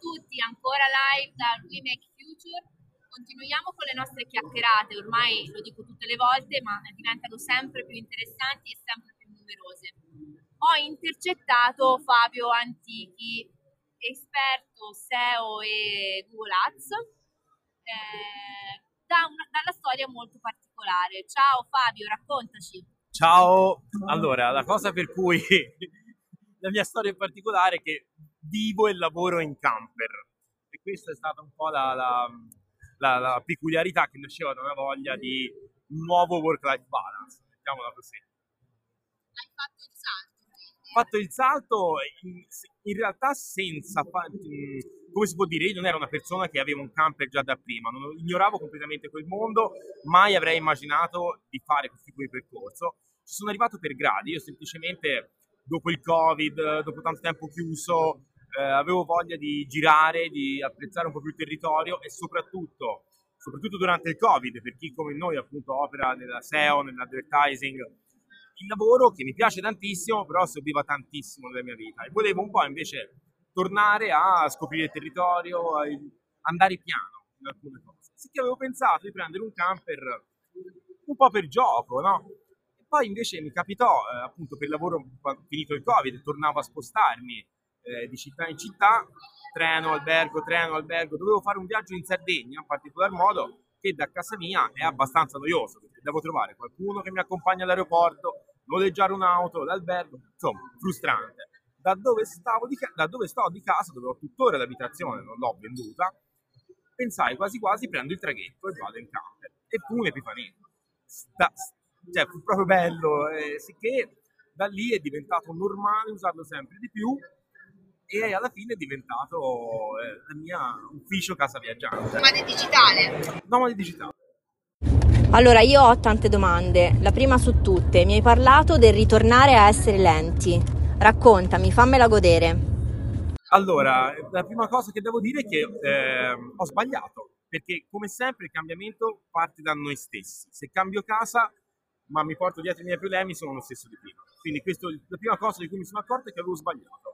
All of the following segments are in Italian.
tutti, ancora live da We Make Future. Continuiamo con le nostre chiacchierate, ormai lo dico tutte le volte, ma diventano sempre più interessanti e sempre più numerose. Ho intercettato Fabio Antichi, esperto SEO e Google Ads, eh, da una, dalla storia molto particolare. Ciao Fabio, raccontaci. Ciao, allora la cosa per cui la mia storia in particolare è che vivo e lavoro in camper e questa è stata un po' la, la, la, la peculiarità che nasceva da una voglia di nuovo work-life balance, mettiamola così. Hai fatto il salto? Ho fatto il salto in, in realtà senza, come si può dire, io non ero una persona che aveva un camper già da prima, non, ignoravo completamente quel mondo, mai avrei immaginato di fare questo tipo di percorso. Ci sono arrivato per gradi, io semplicemente dopo il Covid, dopo tanto tempo chiuso, eh, avevo voglia di girare, di apprezzare un po' più il territorio e soprattutto, soprattutto durante il Covid, per chi come noi appunto opera nella SEO, nell'advertising, il lavoro che mi piace tantissimo, però serviva tantissimo nella mia vita e volevo un po' invece tornare a scoprire il territorio, a andare piano in alcune cose. Sicché avevo pensato di prendere un camper un po' per gioco, no? Poi invece mi capitò, eh, appunto per lavoro, finito il Covid, tornavo a spostarmi eh, di città in città, treno, albergo, treno, albergo, dovevo fare un viaggio in Sardegna in particolar modo che da casa mia è abbastanza noioso perché devo trovare qualcuno che mi accompagna all'aeroporto, noleggiare un'auto, l'albergo, insomma, frustrante. Da dove, stavo di, da dove sto di casa, dove ho tuttora l'abitazione, non l'ho venduta, pensai quasi quasi prendo il traghetto e vado in camper. E fu un'epifania. Sta, cioè, fu proprio bello, eh, sicché da lì è diventato normale usarlo sempre di più e alla fine è diventato eh, il mio ufficio casa viaggiante. Nomade digitale? Nomade digitale. Allora, io ho tante domande. La prima su tutte, mi hai parlato del ritornare a essere lenti. Raccontami, fammela godere. Allora, la prima cosa che devo dire è che eh, ho sbagliato, perché come sempre il cambiamento parte da noi stessi. Se cambio casa, ma mi porto dietro i miei problemi, sono lo stesso di prima. Quindi questo, la prima cosa di cui mi sono accorto è che avevo sbagliato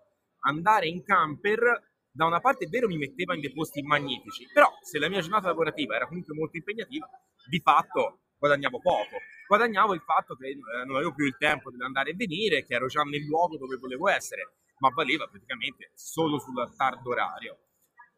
andare in camper da una parte è vero mi metteva in dei posti magnifici, però se la mia giornata lavorativa era comunque molto impegnativa, di fatto guadagnavo poco. Guadagnavo il fatto che eh, non avevo più il tempo di andare e venire, che ero già nel luogo dove volevo essere, ma valeva praticamente solo sul tardo orario.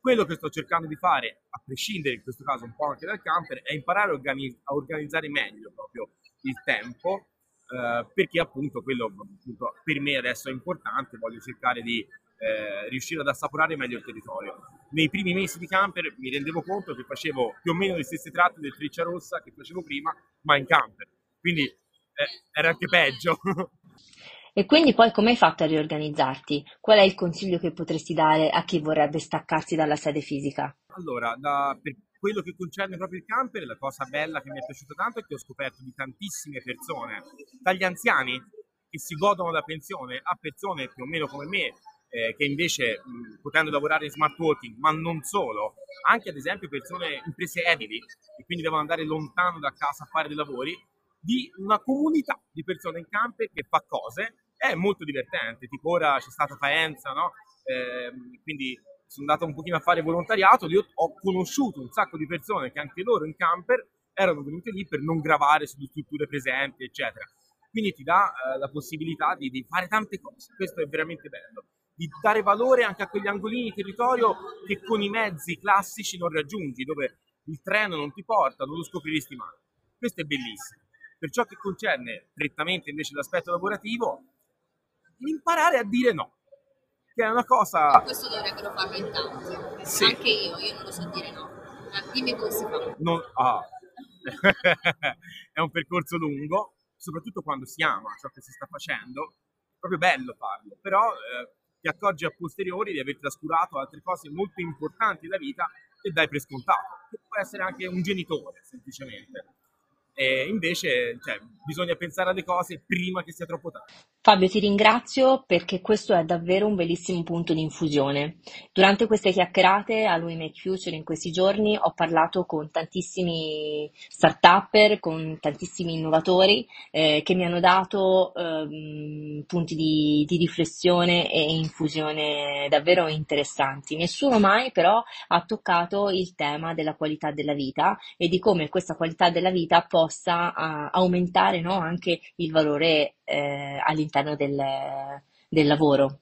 Quello che sto cercando di fare, a prescindere in questo caso un po' anche dal camper, è imparare a, organi- a organizzare meglio proprio il tempo eh, perché appunto quello appunto, per me adesso è importante, voglio cercare di eh, riuscire ad assaporare meglio il territorio. Nei primi mesi di camper mi rendevo conto che facevo più o meno le stesse tratte del Treccia Rossa che facevo prima, ma in camper, quindi eh, era anche peggio. E quindi poi come hai fatto a riorganizzarti? Qual è il consiglio che potresti dare a chi vorrebbe staccarsi dalla sede fisica? Allora, da, per quello che concerne proprio il camper, la cosa bella che mi è piaciuta tanto è che ho scoperto di tantissime persone, dagli anziani che si godono la pensione a persone più o meno come me, eh, che invece mh, potendo lavorare in smart working, ma non solo, anche ad esempio persone, imprese edili, e quindi devono andare lontano da casa a fare dei lavori, di una comunità di persone in camper che fa cose, è molto divertente, tipo ora c'è stata Faenza, no? Eh, quindi sono andato un pochino a fare volontariato, lì ho conosciuto un sacco di persone che anche loro in camper erano venute lì per non gravare sulle strutture presenti, eccetera. Quindi ti dà eh, la possibilità di, di, fare tante cose, questo è veramente bello, di dare valore anche a quegli angolini di territorio che con i mezzi classici non raggiungi, dove il treno non ti porta, non lo scopriresti mai. Questo è bellissimo. Per ciò che concerne prettamente invece l'aspetto lavorativo, imparare a dire no che è una cosa... Questo dovrebbero farlo in tanti, sì. anche io, io non lo so dire no. Dimmi come si fa. Non... Ah. è un percorso lungo, soprattutto quando si ama ciò che si sta facendo, è proprio bello farlo, però eh, ti accorgi a posteriori di aver trascurato altre cose molto importanti della vita e dai per scontato, che può essere anche un genitore, semplicemente. E invece cioè, bisogna pensare alle cose prima che sia troppo tardi. Fabio, ti ringrazio perché questo è davvero un bellissimo punto di infusione. Durante queste chiacchierate a Lui Make Future in questi giorni ho parlato con tantissimi start-upper, con tantissimi innovatori eh, che mi hanno dato eh, punti di, di riflessione e infusione davvero interessanti. Nessuno mai però ha toccato il tema della qualità della vita e di come questa qualità della vita possa uh, aumentare no, anche il valore eh, all'interno del, del lavoro.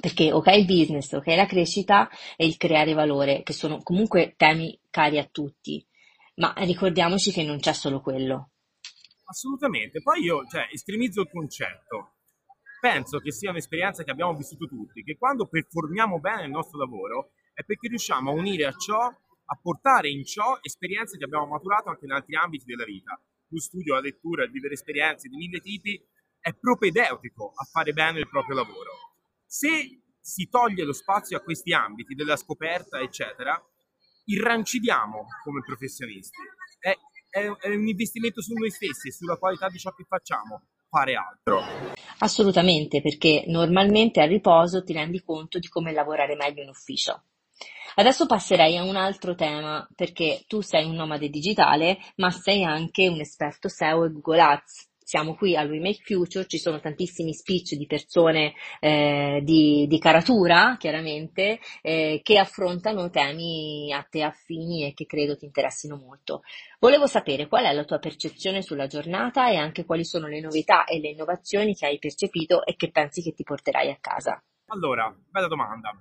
Perché ok il business, ok la crescita e il creare valore, che sono comunque temi cari a tutti, ma ricordiamoci che non c'è solo quello. Assolutamente, poi io cioè, estremizzo il concetto. Penso che sia un'esperienza che abbiamo vissuto tutti, che quando performiamo bene il nostro lavoro è perché riusciamo a unire a ciò, a portare in ciò esperienze che abbiamo maturato anche in altri ambiti della vita. Lo studio, la lettura, il vivere esperienze di mille tipi è propedeutico a fare bene il proprio lavoro. Se si toglie lo spazio a questi ambiti della scoperta, eccetera, irrancidiamo come professionisti. È, è, è un investimento su noi stessi e sulla qualità di ciò che facciamo fare altro. Assolutamente, perché normalmente a riposo ti rendi conto di come lavorare meglio in ufficio. Adesso passerei a un altro tema, perché tu sei un nomade digitale, ma sei anche un esperto SEO e Google Ads siamo qui al We Make Future, ci sono tantissimi speech di persone eh, di, di, caratura, chiaramente, eh, che affrontano temi a te affini e che credo ti interessino molto. Volevo sapere qual è la tua percezione sulla giornata e anche quali sono le novità e le innovazioni che hai percepito e che pensi che ti porterai a casa. Allora, bella domanda.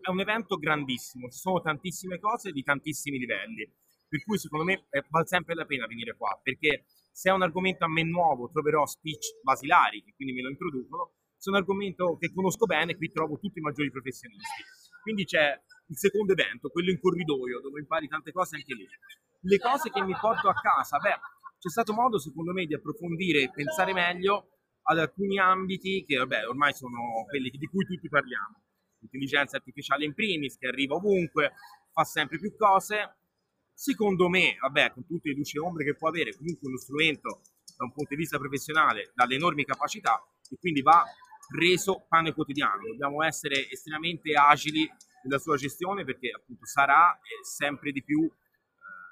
È un evento grandissimo, ci sono tantissime cose di tantissimi livelli, per cui secondo me eh, vale sempre la pena venire qua, perché se è un argomento a me nuovo, troverò speech basilari che quindi me lo introducono. Se è un argomento che conosco bene, qui trovo tutti i maggiori professionisti. Quindi c'è il secondo evento, quello in corridoio, dove impari tante cose anche lì. Le cose che mi porto a casa, beh, c'è stato modo secondo me di approfondire e pensare meglio ad alcuni ambiti che vabbè, ormai sono quelli di cui tutti parliamo. L'intelligenza artificiale in primis, che arriva ovunque, fa sempre più cose, Secondo me, vabbè, con tutte le luci e ombre che può avere, comunque uno strumento da un punto di vista professionale dalle enormi capacità e quindi va reso pane quotidiano. Dobbiamo essere estremamente agili nella sua gestione perché appunto sarà sempre di più eh,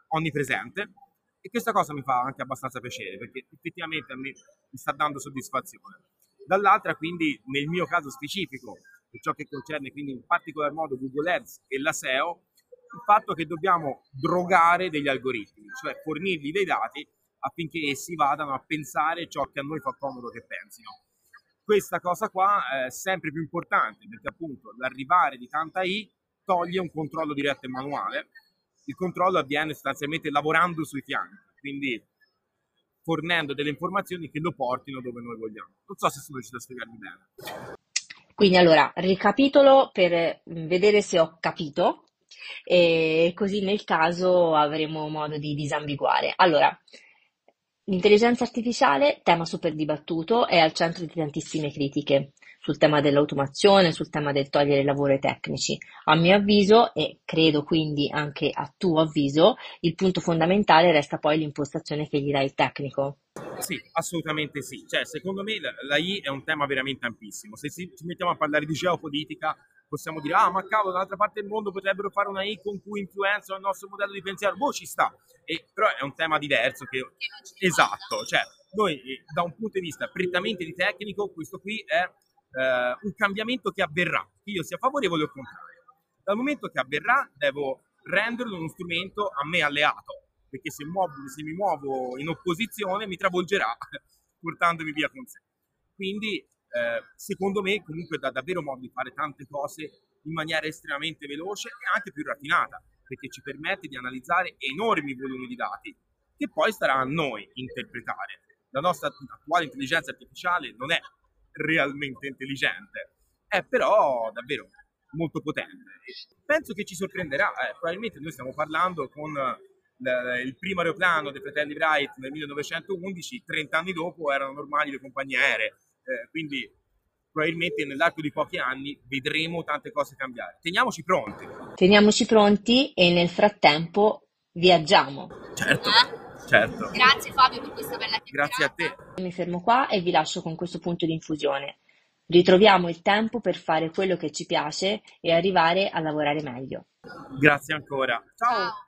onnipresente e questa cosa mi fa anche abbastanza piacere perché effettivamente a me mi sta dando soddisfazione. Dall'altra quindi nel mio caso specifico per ciò che concerne quindi in particolar modo Google Ads e la SEO il fatto che dobbiamo drogare degli algoritmi, cioè fornirgli dei dati affinché essi vadano a pensare ciò che a noi fa comodo che pensino. Questa cosa qua è sempre più importante perché appunto l'arrivare di tanta I toglie un controllo diretto e manuale. Il controllo avviene sostanzialmente lavorando sui fianchi, quindi fornendo delle informazioni che lo portino dove noi vogliamo. Non so se sono riuscito a spiegarmi bene. Quindi allora, ricapitolo per vedere se ho capito e così nel caso avremo modo di disambiguare. Allora, l'intelligenza artificiale, tema super dibattuto, è al centro di tantissime critiche sul tema dell'automazione, sul tema del togliere lavoro ai tecnici. A mio avviso, e credo quindi anche a tuo avviso, il punto fondamentale resta poi l'impostazione che gli dà il tecnico. Sì, assolutamente sì. Cioè, secondo me l'AI è un tema veramente ampissimo. Se ci mettiamo a parlare di geopolitica, possiamo dire, ah, ma cavolo, dall'altra parte del mondo potrebbero fare una I con cui influenzano il nostro modello di pensiero. Boh, ci sta. E, però è un tema diverso che... Esatto, cioè, noi eh, da un punto di vista prettamente di tecnico, questo qui è eh, un cambiamento che avverrà, che io sia favorevole o contrario. Dal momento che avverrà, devo renderlo uno strumento a me alleato, perché se, muovo, se mi muovo in opposizione mi travolgerà portandomi via con sé. Quindi eh, secondo me comunque dà davvero modo di fare tante cose in maniera estremamente veloce e anche più raffinata, perché ci permette di analizzare enormi volumi di dati che poi starà a noi interpretare. La nostra attuale intelligenza artificiale non è realmente intelligente, è però davvero molto potente. Penso che ci sorprenderà, eh, probabilmente noi stiamo parlando con il primo aeroplano dei fratelli Wright nel 1911, 30 anni dopo erano normali le compagnie aeree eh, quindi probabilmente nell'arco di pochi anni vedremo tante cose cambiare. Teniamoci pronti. Teniamoci pronti e nel frattempo viaggiamo. Certo. Certo. Grazie Fabio per questa bella chiacchierata. Grazie a te. Mi fermo qua e vi lascio con questo punto di infusione. Ritroviamo il tempo per fare quello che ci piace e arrivare a lavorare meglio. Grazie ancora. Ciao. Ciao.